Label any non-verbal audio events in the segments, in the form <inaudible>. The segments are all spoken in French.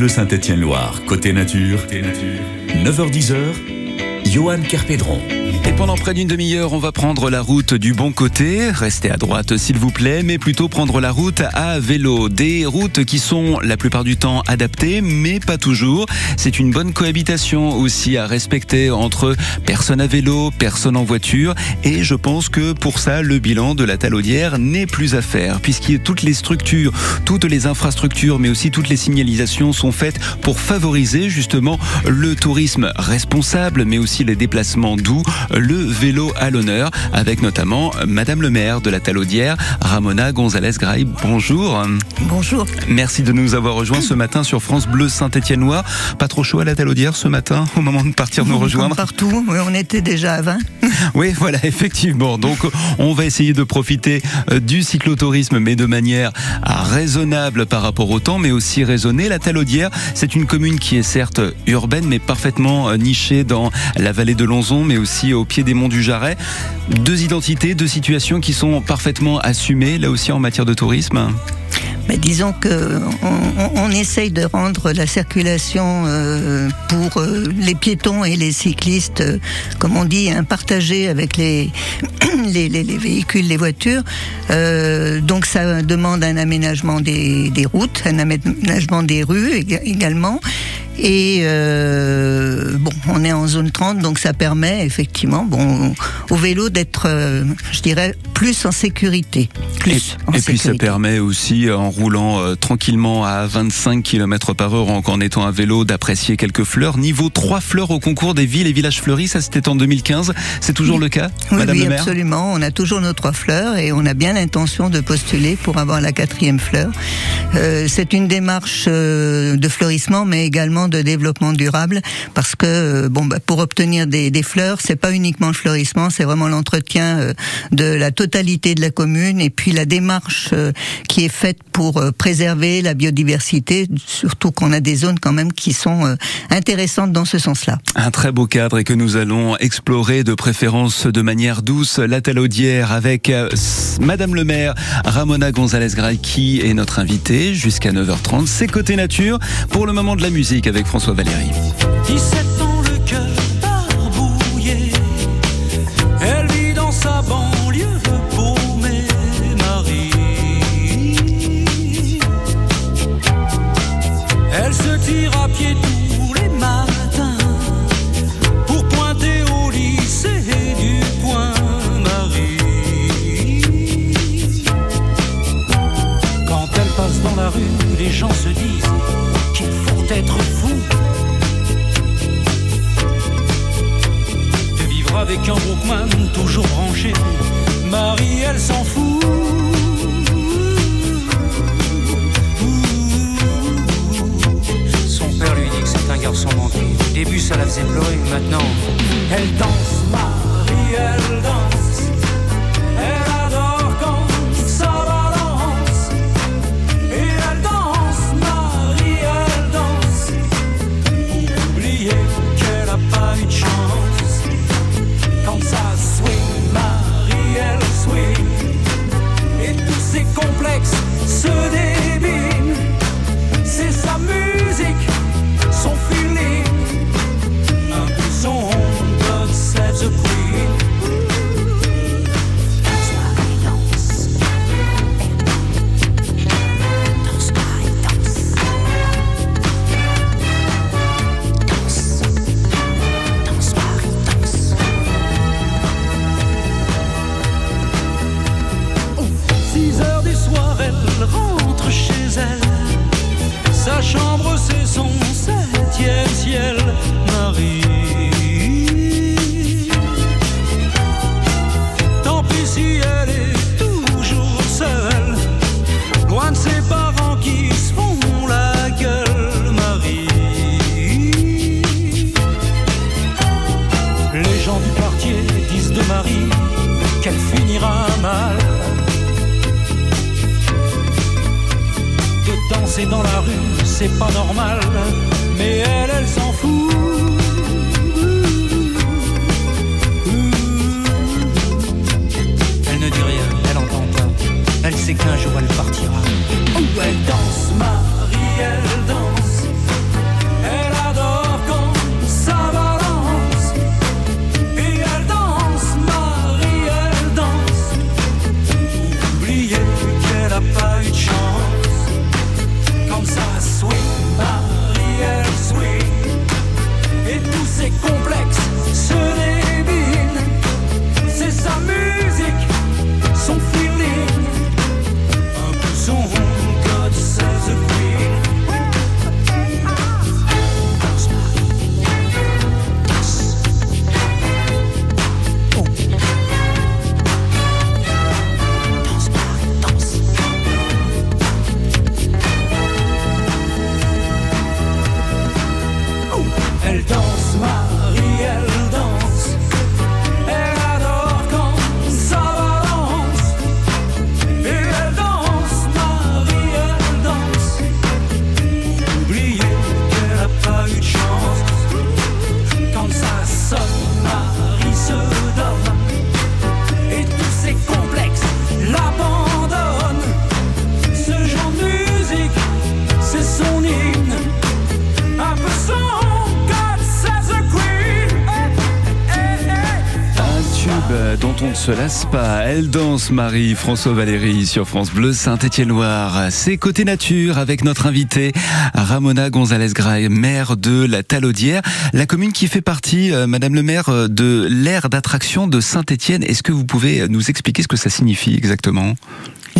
Bleu Saint-Étienne-Loire, côté nature, 9h10h, Johan Kerpédron. Pendant près d'une demi-heure, on va prendre la route du bon côté. Restez à droite, s'il vous plaît, mais plutôt prendre la route à vélo. Des routes qui sont la plupart du temps adaptées, mais pas toujours. C'est une bonne cohabitation aussi à respecter entre personnes à vélo, personnes en voiture. Et je pense que pour ça, le bilan de la Talaudière n'est plus à faire, puisque toutes les structures, toutes les infrastructures, mais aussi toutes les signalisations sont faites pour favoriser justement le tourisme responsable, mais aussi les déplacements doux vélo à l'honneur, avec notamment Madame le maire de la Talaudière, Ramona González Graille. Bonjour. Bonjour. Merci de nous avoir rejoints ce matin sur France Bleu Saint-Étienne-Noir. Pas trop chaud à la Talaudière ce matin, au moment de partir nous rejoindre Partout, on était déjà à 20. <laughs> Oui, voilà, effectivement. Donc, on va essayer de profiter euh, du cyclotourisme, mais de manière raisonnable par rapport au temps, mais aussi raisonnée. La Talaudière, c'est une commune qui est certes urbaine, mais parfaitement euh, nichée dans la vallée de Lonzon, mais aussi au pied des monts du Jarret. Deux identités, deux situations qui sont parfaitement assumées, là aussi en matière de tourisme. Mais disons que on, essaye de rendre la circulation euh, pour euh, les piétons et les cyclistes, euh, comme on dit, un partagé avec <clears throat> les, les, véhicules, les voitures. donc ça demande un aménagement des, routes, un aménagement des rues également. Et euh, bon, on est en zone 30, donc ça permet effectivement bon, au vélo d'être, euh, je dirais, plus en sécurité. Plus et, puis ça permet aussi, en roulant euh, tranquillement à 25 km par heure, en, en étant à vélo, d'apprécier quelques fleurs. Niveau 3 fleurs au concours des villes et villages fleuris, ça c'était en 2015. C'est toujours le cas, oui, Madame oui, le maire absolument. On a toujours nos trois fleurs et on a bien l'intention de postuler pour avoir la quatrième fleur. C'est une démarche de fleurissement, mais également de développement durable parce que euh, bon bah, pour obtenir des, des fleurs c'est pas uniquement le fleurissement c'est vraiment l'entretien euh, de la totalité de la commune et puis la démarche euh, qui est faite pour préserver la biodiversité surtout qu'on a des zones quand même qui sont intéressantes dans ce sens-là. Un très beau cadre et que nous allons explorer de préférence de manière douce la Talaudière avec Madame le maire Ramona González Gray qui est notre invitée jusqu'à 9h30. C'est côté nature pour le moment de la musique avec François Valéry. 17 ans, dans la rue, c'est pas normal, mais elle, elle s'en fout. Elle ne dit rien, elle entend pas. Elle sait qu'un jour elle partira. Où elle danse, Marie, Elle danse Marie, François Valéry sur France Bleu Saint-Étienne-Loire. C'est côté nature avec notre invitée Ramona González-Gray, maire de la Talaudière, la commune qui fait partie, euh, Madame le maire, euh, de l'aire d'attraction de Saint-Étienne. Est-ce que vous pouvez nous expliquer ce que ça signifie exactement?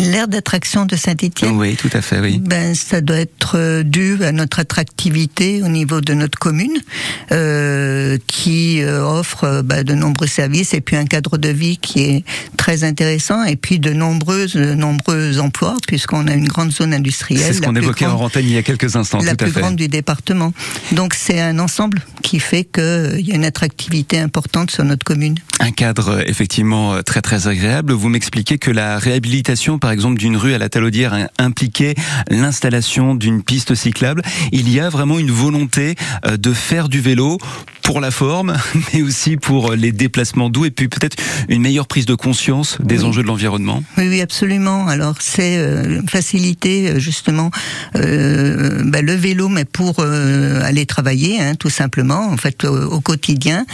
L'aire d'attraction de Saint-Étienne Oui, tout à fait, oui. Ben, ça doit être euh, dû à notre attractivité au niveau de notre commune, euh, qui euh, offre ben, de nombreux services et puis un cadre de vie qui est très intéressant et puis de nombreuses, nombreux emplois puisqu'on a une grande zone industrielle. C'est ce qu'on évoquait en rentaine il y a quelques instants. La tout plus grande du département. Donc c'est un ensemble qui fait qu'il y a une attractivité importante sur notre commune. Un cadre effectivement très très agréable. Vous m'expliquez que la réhabilitation par exemple d'une rue à la Talaudière impliquait l'installation d'une piste cyclable. Il y a vraiment une volonté euh, de faire du vélo pour la forme, <laughs> mais aussi pour les déplacements doux et puis peut-être une meilleure prise de conscience des oui. enjeux de l'environnement. Oui, oui, absolument. Alors c'est euh, faciliter euh, justement euh, bah, le vélo, mais pour euh, aller travailler, hein, tout simplement, en fait, au, au quotidien.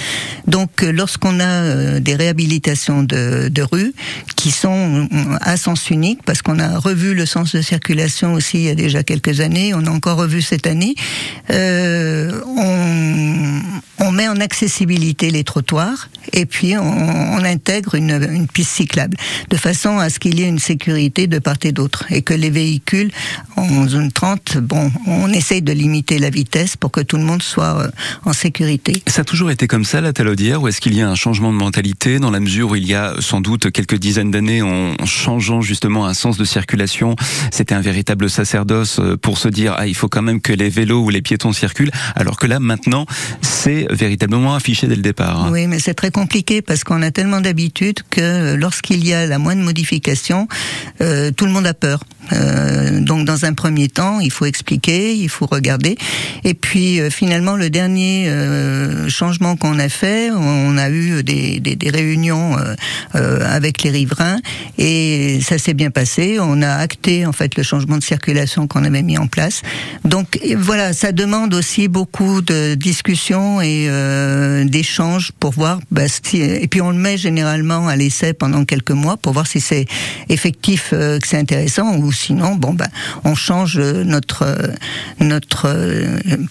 Donc, euh, lorsqu'on a des réhabilitations de, de rues qui sont à sens unique, parce qu'on a revu le sens de circulation aussi il y a déjà quelques années, on a encore revu cette année, on, on met en accessibilité les trottoirs et puis on, on intègre une, une, piste cyclable de façon à ce qu'il y ait une sécurité de part et d'autre et que les véhicules en zone 30, bon, on essaye de limiter la vitesse pour que tout le monde soit euh, en sécurité. Ça a toujours été comme ça la Talaudière ou est-ce qu'il y a un changement de mentalité dans la mesure où il y a sans doute quelques dizaines d'années en changeant justement un sens de circulation, c'était un véritable sacerdoce euh, pour se dire ah il faut quand même que les vélos ou les piétons circulent alors que là maintenant c'est véritablement affiché dès le départ. Oui, mais c'est très compliqué parce qu'on a tellement d'habitude que lorsqu'il y a la moindre modification, euh, tout le monde a peur. Euh, donc dans un premier temps, il faut expliquer, il faut regarder. Et puis euh, finalement, le dernier euh, changement qu'on a fait, on a eu des, des, des réunions euh, avec les riverains et ça s'est bien passé. On a acté en fait le changement de circulation qu'on avait mis en place. Donc voilà, ça demande aussi beaucoup de discussions et d'échanges pour voir. Bah, si, et puis on le met généralement à l'essai pendant quelques mois pour voir si c'est effectif, que c'est intéressant ou sinon, bon ben, on change notre notre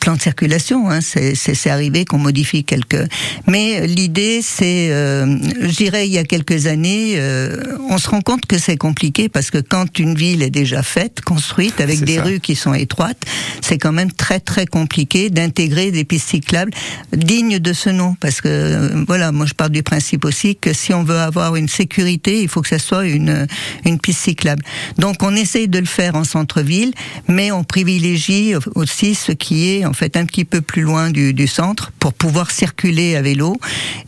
plan de circulation. Hein. C'est arrivé qu'on modifie quelques. Mais l'idée, c'est, euh, je dirais, il y a quelques années, euh, on se rend compte que c'est compliqué parce que quand une ville est déjà faite, construite, avec des ça. rues qui sont étroites, c'est quand même très très compliqué d'intégrer des pistes cyclables dignes de ce nom. Parce que euh, voilà, moi je pars du principe aussi que si on veut avoir une sécurité, il faut que ça soit une une piste cyclable. Donc on de le faire en centre-ville, mais on privilégie aussi ce qui est en fait un petit peu plus loin du, du centre pour pouvoir circuler à vélo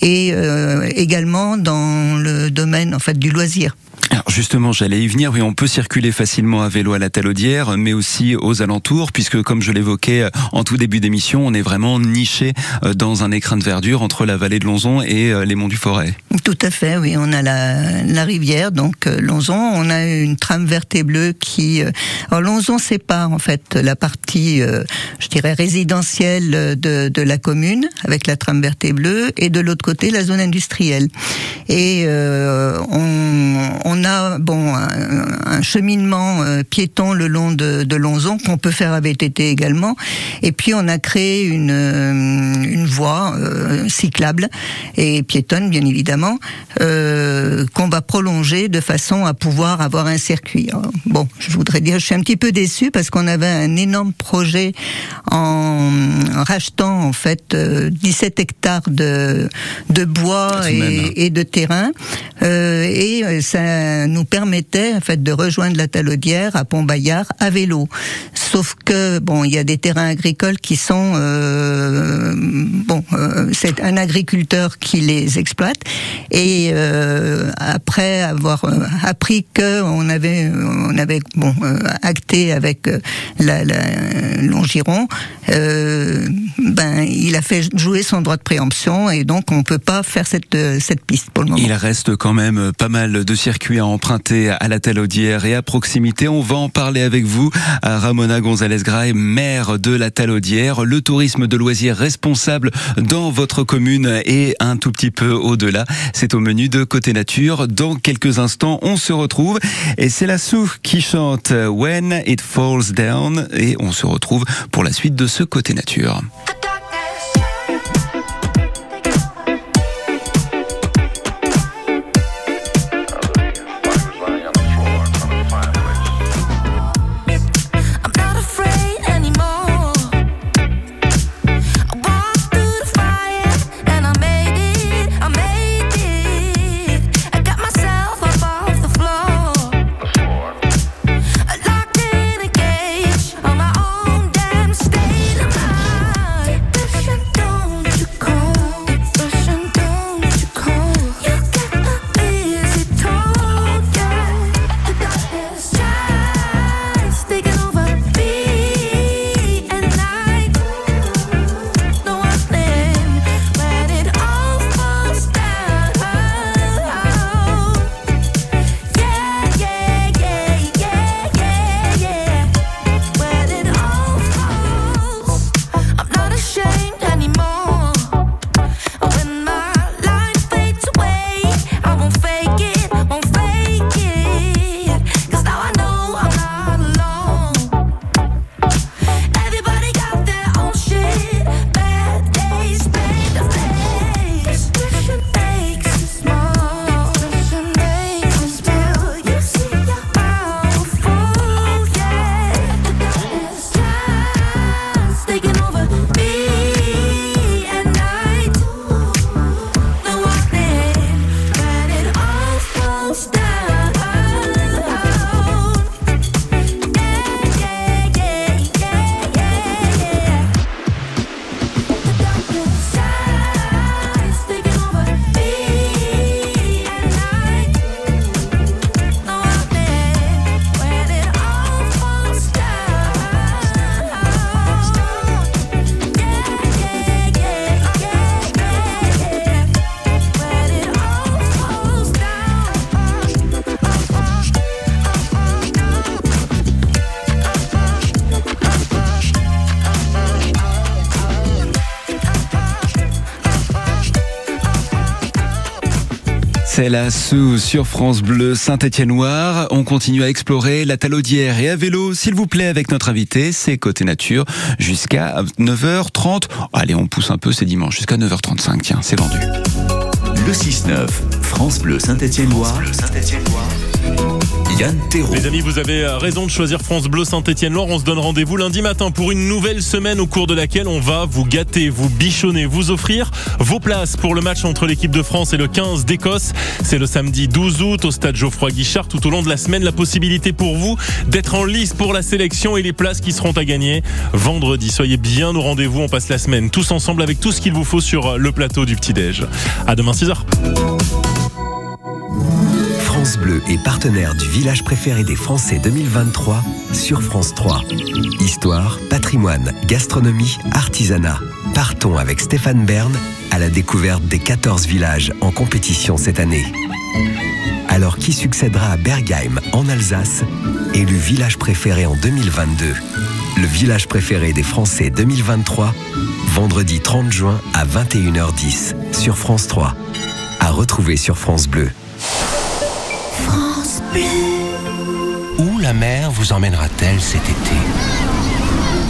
et euh, également dans le domaine en fait du loisir. Alors justement, j'allais y venir. Oui, on peut circuler facilement à vélo à la Talaudière, mais aussi aux alentours, puisque comme je l'évoquais euh, en tout début d'émission, on est vraiment niché euh, dans un écrin de verdure entre la vallée de Lonzon et euh, les monts du Forêt. Tout à fait, oui. On a la, rivière, donc Lonzon. On a une trame verte et bleue qui... Alors Lonzon sépare en fait la partie, je dirais, résidentielle de, la commune, avec la trame verte et bleue, et de l'autre côté, la zone industrielle. Et euh, on a bon un, un cheminement euh, piéton le long de, de Lonzon qu'on peut faire à VTT également. Et puis on a créé une, une voie euh, cyclable et piétonne bien évidemment euh, qu'on va prolonger de façon à pouvoir avoir un circuit. Alors, bon, je voudrais dire, je suis un petit peu déçue parce qu'on avait un énorme projet en, en rachetant en fait 17 hectares de, de bois et, et, de terrain et ça nous permettait en fait de rejoindre la Talaudière à Pont-Bayard à vélo. Sauf que bon, il y a des terrains agricoles qui sont euh, bon, euh, c'est un agriculteur qui les exploite et euh, après avoir appris que on avait on avait bon acté avec la, la Longiron, ben il a fait jouer son droit de préemption et donc on peut pas faire cette cette piste pour le moment. Il reste quand même pas mal de circuits à emprunter à la Talaudière et à proximité. On va en parler avec vous, Ramona González-Gray, maire de la Talaudière. Le tourisme de loisirs responsable dans votre commune et un tout petit peu au-delà. C'est au menu de Côté Nature. Dans quelques instants, on se retrouve et c'est la Sou qui chante When It Falls Down et on se retrouve pour la suite de ce Côté Nature. C'est la sous sur France Bleu Saint-Étienne-Noir. On continue à explorer la Talaudière et à vélo, s'il vous plaît, avec notre invité. C'est Côté Nature jusqu'à 9h30. Allez, on pousse un peu, c'est dimanche, jusqu'à 9h35. Tiens, c'est vendu. Le 6-9, France Bleu Saint-Étienne-Noir. Les amis, vous avez euh, raison de choisir France Bleu Saint-Étienne-Loire. On se donne rendez-vous lundi matin pour une nouvelle semaine au cours de laquelle on va vous gâter, vous bichonner, vous offrir vos places pour le match entre l'équipe de France et le 15 d'Écosse. C'est le samedi 12 août au stade Geoffroy Guichard. Tout au long de la semaine, la possibilité pour vous d'être en lice pour la sélection et les places qui seront à gagner vendredi. Soyez bien au rendez-vous. On passe la semaine tous ensemble avec tout ce qu'il vous faut sur le plateau du petit-déj. À demain 6h. France Bleu est partenaire du village préféré des Français 2023 sur France 3. Histoire, patrimoine, gastronomie, artisanat. Partons avec Stéphane Bern à la découverte des 14 villages en compétition cette année. Alors qui succédera à Bergheim en Alsace, élu village préféré en 2022 Le village préféré des Français 2023, vendredi 30 juin à 21h10 sur France 3. À retrouver sur France Bleu. Où la mer vous emmènera-t-elle cet été?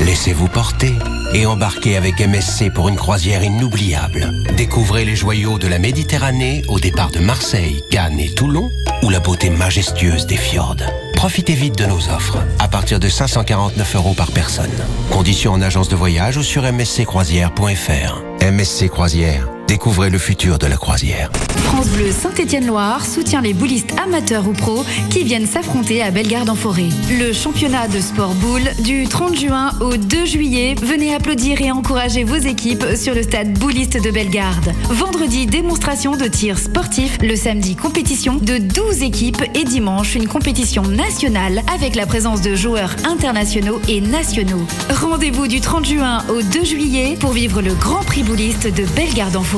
Laissez-vous porter et embarquez avec MSC pour une croisière inoubliable. Découvrez les joyaux de la Méditerranée au départ de Marseille, Cannes et Toulon ou la beauté majestueuse des fjords. Profitez vite de nos offres, à partir de 549 euros par personne. Conditions en agence de voyage ou sur msccroisière.fr. MSC Croisière Découvrez le futur de la croisière. France Bleu Saint-Étienne-Loire soutient les boulistes amateurs ou pros qui viennent s'affronter à Bellegarde en forêt. Le championnat de sport boule du 30 juin au 2 juillet. Venez applaudir et encourager vos équipes sur le stade bouliste de Bellegarde. Vendredi, démonstration de tir sportif. Le samedi, compétition de 12 équipes et dimanche, une compétition nationale avec la présence de joueurs internationaux et nationaux. Rendez-vous du 30 juin au 2 juillet pour vivre le Grand Prix bouliste de Bellegarde en forêt.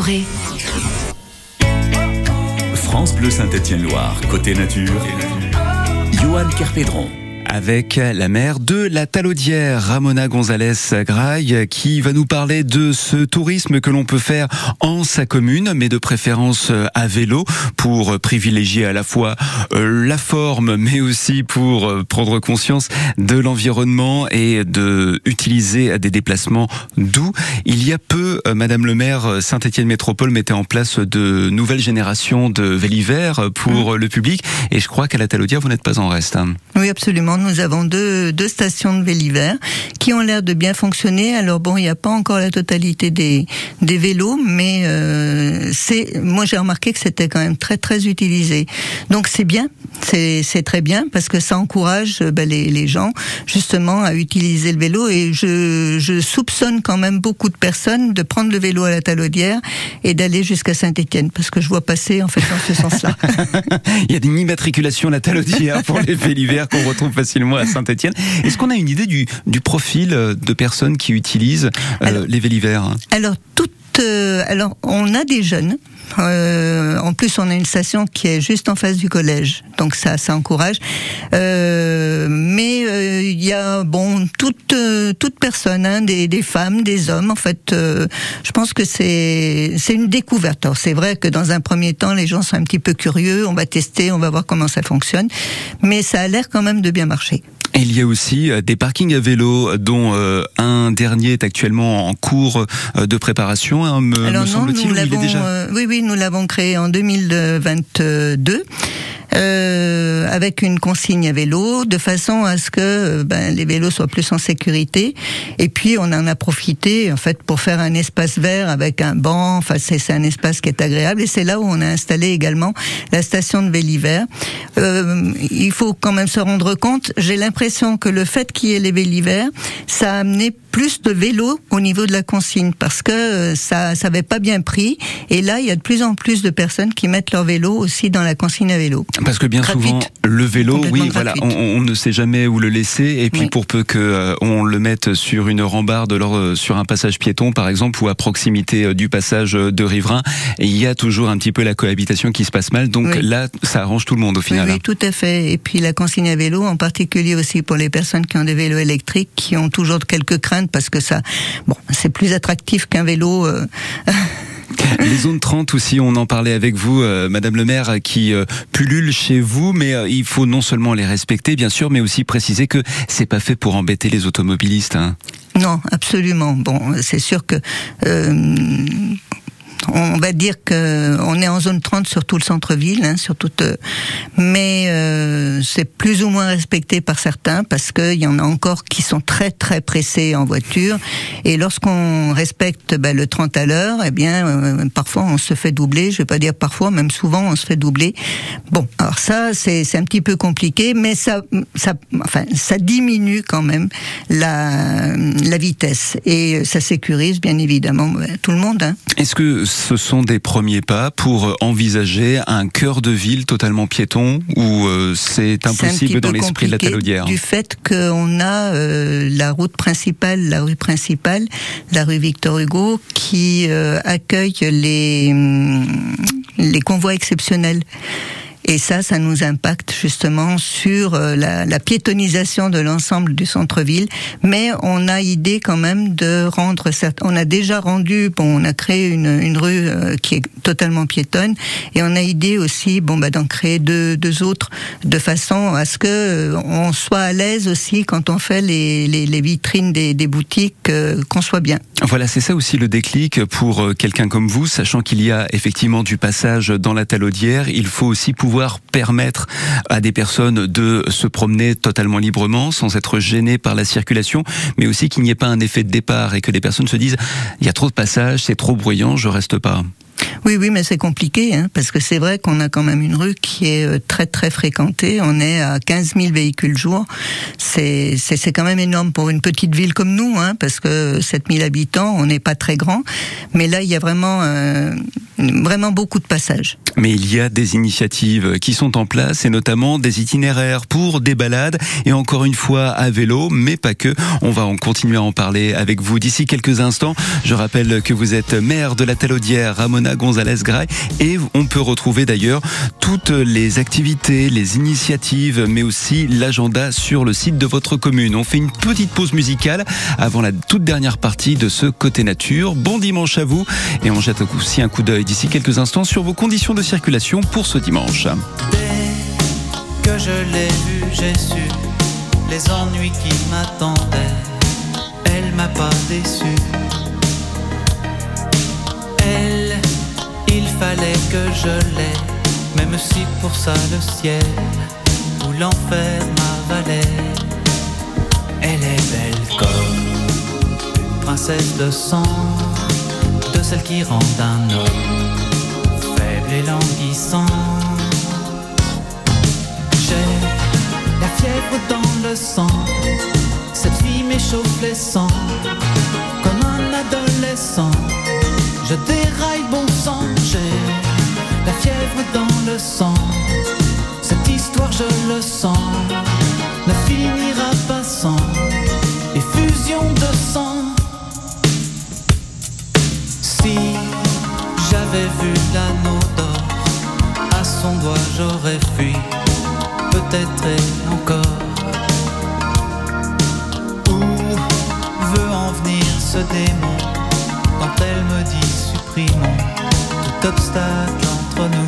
France Bleu Saint-Étienne-Loire, côté nature, Johan Kerpédron avec la mère de la Talaudière, Ramona González Graille, qui va nous parler de ce tourisme que l'on peut faire en sa commune, mais de préférence à vélo, pour privilégier à la fois euh, la forme, mais aussi pour euh, prendre conscience de l'environnement et de utiliser des déplacements doux. Il y a peu, euh, Madame le maire, Saint-Étienne Métropole mettait en place de nouvelles générations de vélivers pour mmh. le public, et je crois qu'à la Talaudière, vous n'êtes pas en reste. Hein. Oui, absolument nous avons deux, stations de Véliver qui ont l'air de bien fonctionner. Alors bon, il n'y a pas encore la totalité des, des vélos, mais euh, c'est, moi j'ai remarqué que c'était quand même très très utilisé. Donc c'est bien, c'est, très bien parce que ça encourage euh, ben, les, les gens justement à utiliser le vélo et je, je soupçonne quand même beaucoup de personnes de prendre le vélo à la Talaudière et d'aller jusqu'à Saint-Étienne parce que je vois passer en fait dans ce sens-là. <laughs> il y a des immatriculations à la Talaudière pour les Vélivers qu'on retrouve facilement à Saint-Etienne. Est-ce qu'on a une idée du, du, profil euh, de personnes qui utilisent euh, les vélivers Alors, toutes, euh, alors, on a des jeunes euh, en plus, on a une station qui est juste en face du collège, donc ça, ça encourage. Euh, mais il y a bon toute toute personne, hein, des, femmes, des hommes. En fait, je pense que c'est c'est une découverte. c'est vrai que dans un premier temps, les gens sont un petit peu curieux. On va tester, on va voir comment ça fonctionne, mais ça a l'air quand même de bien marcher. Il y a aussi des parkings à vélo, dont un dernier est actuellement en cours de préparation, hein, me, me semble-t-il. Déjà... oui, oui, nous l'avons créé en 2022. Euh, avec une consigne à vélo, de façon à ce que euh, ben, les vélos soient plus en sécurité. Et puis on en a profité en fait pour faire un espace vert avec un banc. Enfin c'est un espace qui est agréable et c'est là où on a installé également la station de Vélivert. Euh, il faut quand même se rendre compte. J'ai l'impression que le fait qu'il y ait les Vélivert, ça a amené plus de vélos au niveau de la consigne parce que euh, ça ça avait pas bien pris et là il y a de plus en plus de personnes qui mettent leur vélo aussi dans la consigne à vélo. Parce que bien souvent, le vélo, oui, voilà, on, ne sait jamais où le laisser. Et puis pour peu que euh, on le mette sur une rambarde, lors, euh, sur un passage piéton, par exemple, ou à proximité euh, du passage de riverain, il y a toujours un petit peu la cohabitation qui se passe mal. Donc là, ça arrange tout le monde au final. Oui, tout à fait. Et puis la consigne à vélo, en particulier aussi pour les personnes qui ont des vélos électriques, qui ont toujours quelques craintes parce que ça, bon, c'est plus attractif qu'un vélo. Les zones 30 aussi, on en parlait avec vous, euh, Madame le maire, qui euh, pullulent chez vous, mais euh, il faut non seulement les respecter, bien sûr, mais aussi préciser que c'est pas fait pour embêter les automobilistes. Hein. Non, absolument. Bon, c'est sûr que on va dire que on est en zone 30 sur tout le centre-ville, hein, sur toute, mais euh, c'est plus ou moins respecté par certains parce qu'il y en a encore qui sont très très pressés en voiture. Et lorsqu'on respecte ben, le 30 à l'heure, eh bien, euh, parfois on se fait doubler. Je vais pas dire parfois, même souvent on se fait doubler. Bon, alors ça c'est un petit peu compliqué, mais ça, ça, enfin, ça diminue quand même la, la vitesse et ça sécurise bien évidemment ben, tout le monde. Hein. Est-ce que ce sont des premiers pas pour envisager un cœur de ville totalement piéton ou euh, c'est impossible dans l'esprit de la Talaudière Du fait qu'on a euh, la route principale, la rue principale, la rue Victor Hugo, qui euh, accueille les, hum, les convois exceptionnels. Et ça, ça nous impacte justement sur euh, la, la piétonisation de l'ensemble du centre-ville. Mais on a idée quand même de rendre, on a déjà rendu, bon, on a créé une, rue euh, qui est totalement piétonne, et on a idée aussi, bon, bah, d'en créer deux, autres, de façon à ce que euh, on soit à l'aise aussi quand on fait les, vitrines des, des boutiques, qu'on soit bien. Voilà, c'est ça aussi le déclic pour quelqu'un comme vous, sachant qu'il y a effectivement du passage dans la talaudière, il faut aussi pouvoir pouvoir permettre à des personnes de se promener totalement librement, sans être gênées par la circulation, mais aussi qu'il n'y ait pas un effet de départ et que les personnes se disent il y a trop de passages, c'est trop bruyant, je reste pas. Oui, oui, mais c'est compliqué, hein, parce que c'est vrai qu'on a quand même une rue qui est euh, très, très fréquentée. On est à 15 000 véhicules jour. C'est, quand même énorme pour une petite ville comme nous, hein, parce que 7 000 habitants, on n'est pas très grand. Mais là, il y a vraiment euh, vraiment beaucoup de passages. Mais il y a des initiatives qui sont en place et notamment des itinéraires pour des balades et encore une fois à vélo, mais pas que. On va en continuer à en parler avec vous d'ici quelques instants. Je rappelle que vous êtes maire de la Talaudière, Ramona González Gray, et on peut retrouver d'ailleurs toutes les activités, les initiatives, mais aussi l'agenda sur le site de votre commune. On fait une petite pause musicale avant la toute dernière partie de ce côté nature. Bon dimanche à vous et on jette aussi un coup d'œil d'ici quelques instants sur vos conditions de circulation pour ce dimanche. Dès que je l'ai vu, j'ai su les ennuis qui m'attendaient. Elle m'a pas déçu. Elle, il fallait que je l'aie, même si pour ça le ciel ou l'enfer m'avalait. Elle est belle comme princesse de sang, de celle qui rend un homme faible et languissant. J'ai la fièvre dans le sang, cette fille m'échauffe les sangs, comme un adolescent. Je déraille bon sang, j'ai la fièvre dans le sang, cette histoire je le sens, ne finira pas sans j'avais vu l'anneau d'or à son doigt, j'aurais fui, peut-être et encore. Où veut en venir ce démon quand elle me dit supprimons tout obstacle entre nous?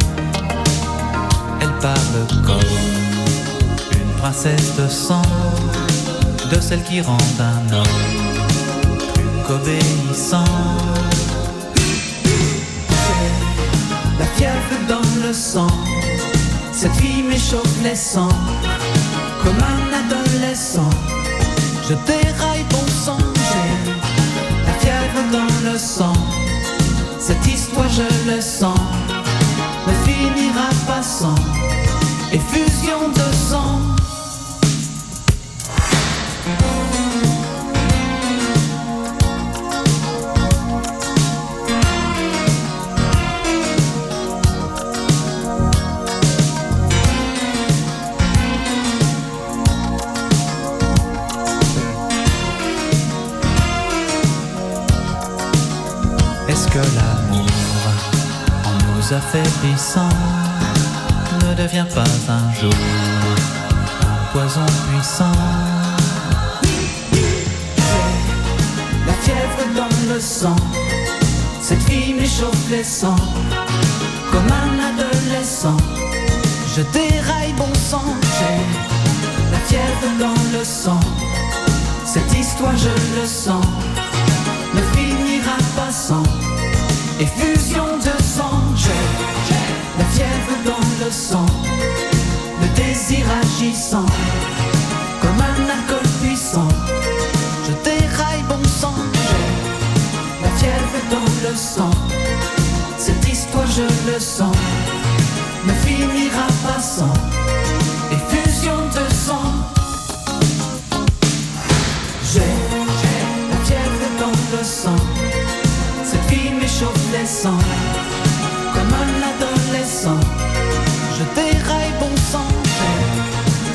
Elle parle comme une princesse de sang, de celle qui rend un homme plus qu'obéissant. Fièvre dans le sang, cette fille m'échauffe les sangs, comme un adolescent. Je déraille bon sang, j'ai la fièvre dans le sang. Cette histoire, je le sens, ne finira pas sans effusion de sang. Que l'amour, en nous affaiblissant, ne devient pas un jour un poison puissant. J'ai la fièvre dans le sang, cette fille m'échauffe les sangs, comme un adolescent. Je déraille bon sang, j'ai la fièvre dans le sang, cette histoire je le sens ne finira pas sans effusion de sang. J'ai la fièvre dans le sang, le désir agissant comme un alcool puissant. Je déraille bon sang. J'ai la fièvre dans le sang, cette histoire je le sens, ne finira pas sans m'échauffe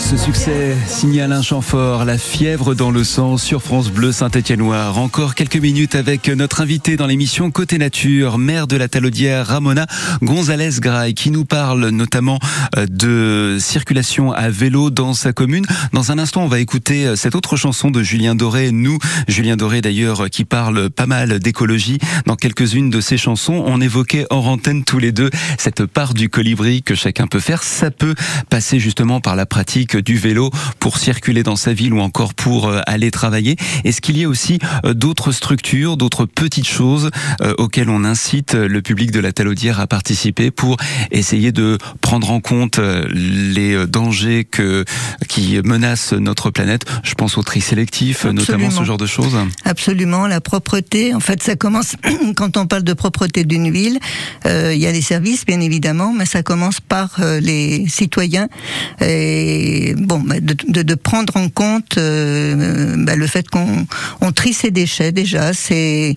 Ce succès signé Alain Chamfort, La fièvre dans le sang sur France Bleu Saint-Étienne-Noir. Encore quelques minutes avec notre invité dans l'émission Côté Nature, maire de la Talaudière, Ramona González Gray, qui nous parle notamment euh, de circulation à vélo dans sa commune. Dans un instant, on va écouter euh, cette autre chanson de Julien Doré, Nous. Julien Doré d'ailleurs qui parle pas mal d'écologie dans quelques-unes de ses chansons. On évoquait hors antenne tous les deux cette part du colibri que chacun peut faire. Ça peut passer justement par la pratique du vélo pour circuler dans sa ville ou encore pour euh, aller travailler. Est-ce qu'il y a aussi euh, d'autres structures, d'autres petites choses euh, auxquelles on incite le public de la Talaudière à participer pour essayer de prendre en compte les dangers que, qui menacent notre planète? Je pense au tri sélectif, notamment ce genre de choses. Absolument, la propreté. En fait, ça commence <clears throat> quand on parle de propreté d'une ville. Euh, il y a les services, bien évidemment, mais ça commence par les citoyens. Et bon, de, de, prendre en compte euh, bah, le fait qu'on on trie ses déchets déjà, c'est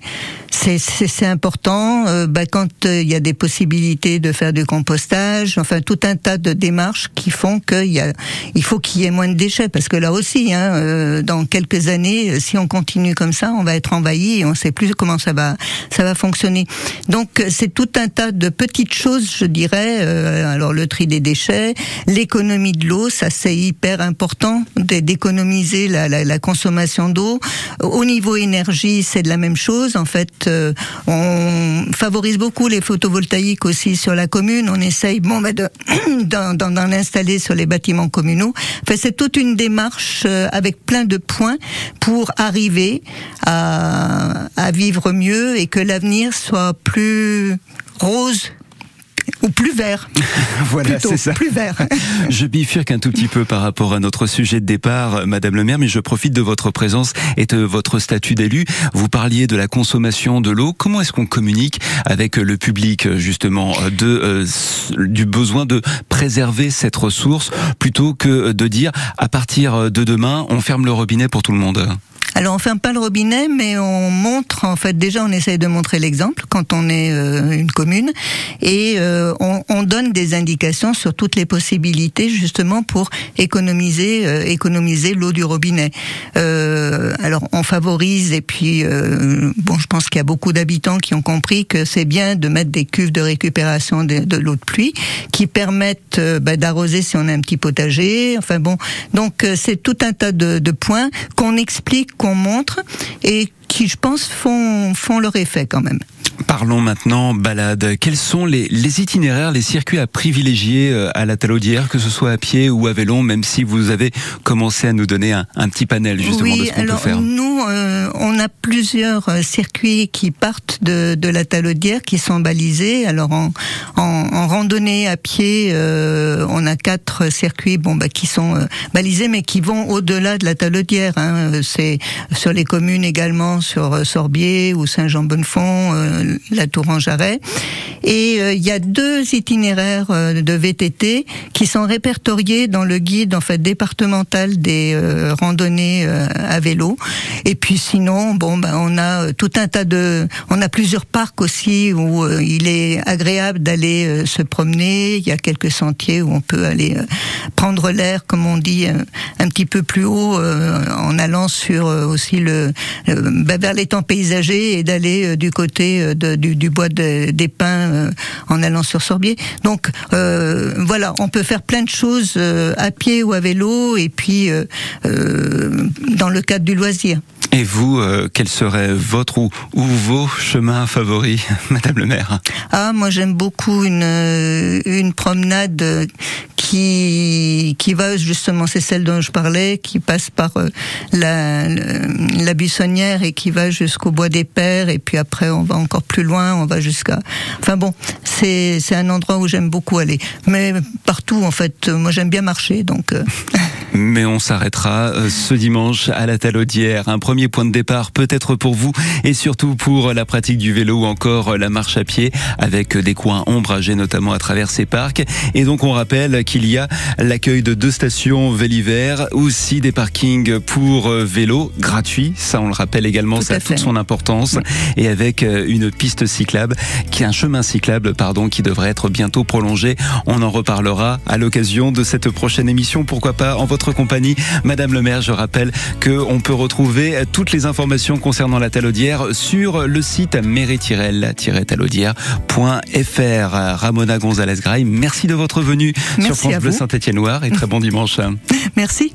important. Euh, bah, quand il y a des possibilités de faire du compostage, enfin tout un tas de démarches qui font qu'il il faut qu'il y ait moins de déchets, parce que là aussi, hein, dans quelques années, si on continue comme ça, on va être envahi et on ne sait plus comment ça va ça va fonctionner. Donc c'est tout un tas de petites choses, je dirais. alors le tri des déchets, l'économie de l'eau, ça c'est hyper important d'économiser la, consommation d'eau. Au niveau énergie, c'est de la même chose. En fait, euh, on favorise beaucoup les photovoltaïques aussi sur la commune. On essaye bon, bah, <clears throat> d'en installer sur les bâtiments communaux. Enfin, c'est toute une démarche euh, avec plein de points pour arriver à vivre mieux et que l'avenir soit plus rose ou plus vert. <laughs> voilà, c'est ça. Plus vert. <laughs> je bifurque un tout petit peu par rapport à notre sujet de départ, Madame le maire, mais je profite de votre présence et de votre statut d'élu. Vous parliez de la consommation de l'eau. Comment est-ce qu'on communique avec le public, justement, de, euh, du besoin de préserver cette ressource plutôt que de dire à partir de demain, on ferme le robinet pour tout le monde? Alors on ferme pas le robinet, mais on montre en fait déjà on essaye de montrer l'exemple quand on est euh, une commune et euh, on, on, donne des indications sur toutes les possibilités justement pour économiser euh, économiser l'eau du robinet. Euh, alors on favorise et puis euh, bon je pense qu'il y a beaucoup d'habitants qui ont compris que c'est bien de mettre des cuves de récupération de, l'eau de pluie qui permettent bah, d'arroser si on a un petit potager. Enfin bon donc c'est tout un tas de, de points qu'on explique qu'on montre et qui, je pense, font, leur effet quand même. Parlons maintenant balade. Quels sont les, les, itinéraires, les circuits à privilégier euh, à la Talaudière, que ce soit à pied ou à vélo, même si vous avez commencé à nous donner un, un petit panel justement oui, de ce qu'on peut faire Nous, euh, on a plusieurs euh, circuits qui partent de, de la Talaudière, qui sont balisés. Alors en, en, en randonnée à pied, euh, on a quatre circuits bon, bah, qui sont euh, balisés, mais qui vont au-delà de la Talaudière. Hein. C'est sur les communes également, sur Sorbier ou Saint-Jean-Bonnefond la Tour en Jarret. Et il euh, y a deux itinéraires euh, de VTT qui sont répertoriés dans le guide en fait départemental des euh, randonnées à vélo. Et puis sinon, bon, ben on a tout un tas de, on a plusieurs parcs aussi où il est agréable d'aller se promener. Il y a quelques sentiers où on peut aller prendre l'air, comme on dit, un petit peu plus haut, en allant sur aussi le, ben, vers les temps paysagers et d'aller du côté du, bois de, des pins euh, en allant sur Sorbier. Donc euh, voilà, on peut faire plein de choses euh, à pied ou à vélo et puis dans le cadre du loisir. Et vous, euh, quel serait votre ou, ou, vos chemins favoris, <laughs> Madame le maire? Ah, moi j'aime beaucoup une, une promenade qui, qui va justement, c'est celle dont je parlais, qui passe par la, la buissonnière et qui va jusqu'au bois des Pères, et puis après on va encore plus loin, on va jusqu'à... Enfin bon, c'est un endroit où j'aime beaucoup aller. Mais partout, en fait, moi j'aime bien marcher, donc... <laughs> Mais on s'arrêtera ce dimanche à la Talaudière. Un premier point de départ peut-être pour vous et surtout pour la pratique du vélo ou encore la marche à pied avec des coins ombragés notamment à travers ces parcs. Et donc on rappelle qu'il y a l'accueil de deux stations Véliver, aussi des parkings pour vélo gratuits. Ça on le rappelle également, Tout ça a toute son importance. Oui. Et avec une piste cyclable, qui est un chemin cyclable pardon, qui devrait être bientôt prolongé. On en reparlera à l'occasion de cette prochaine émission. Pourquoi pas en votre compagnie, Madame le maire. Je rappelle que on peut retrouver toutes les informations concernant la talaudière sur le site mairie-talaudière.fr. Ramona Gonzalez Graille, merci de votre venue merci sur France Bleu Saint-Étienne-Loire et très bon dimanche. <laughs> Merci.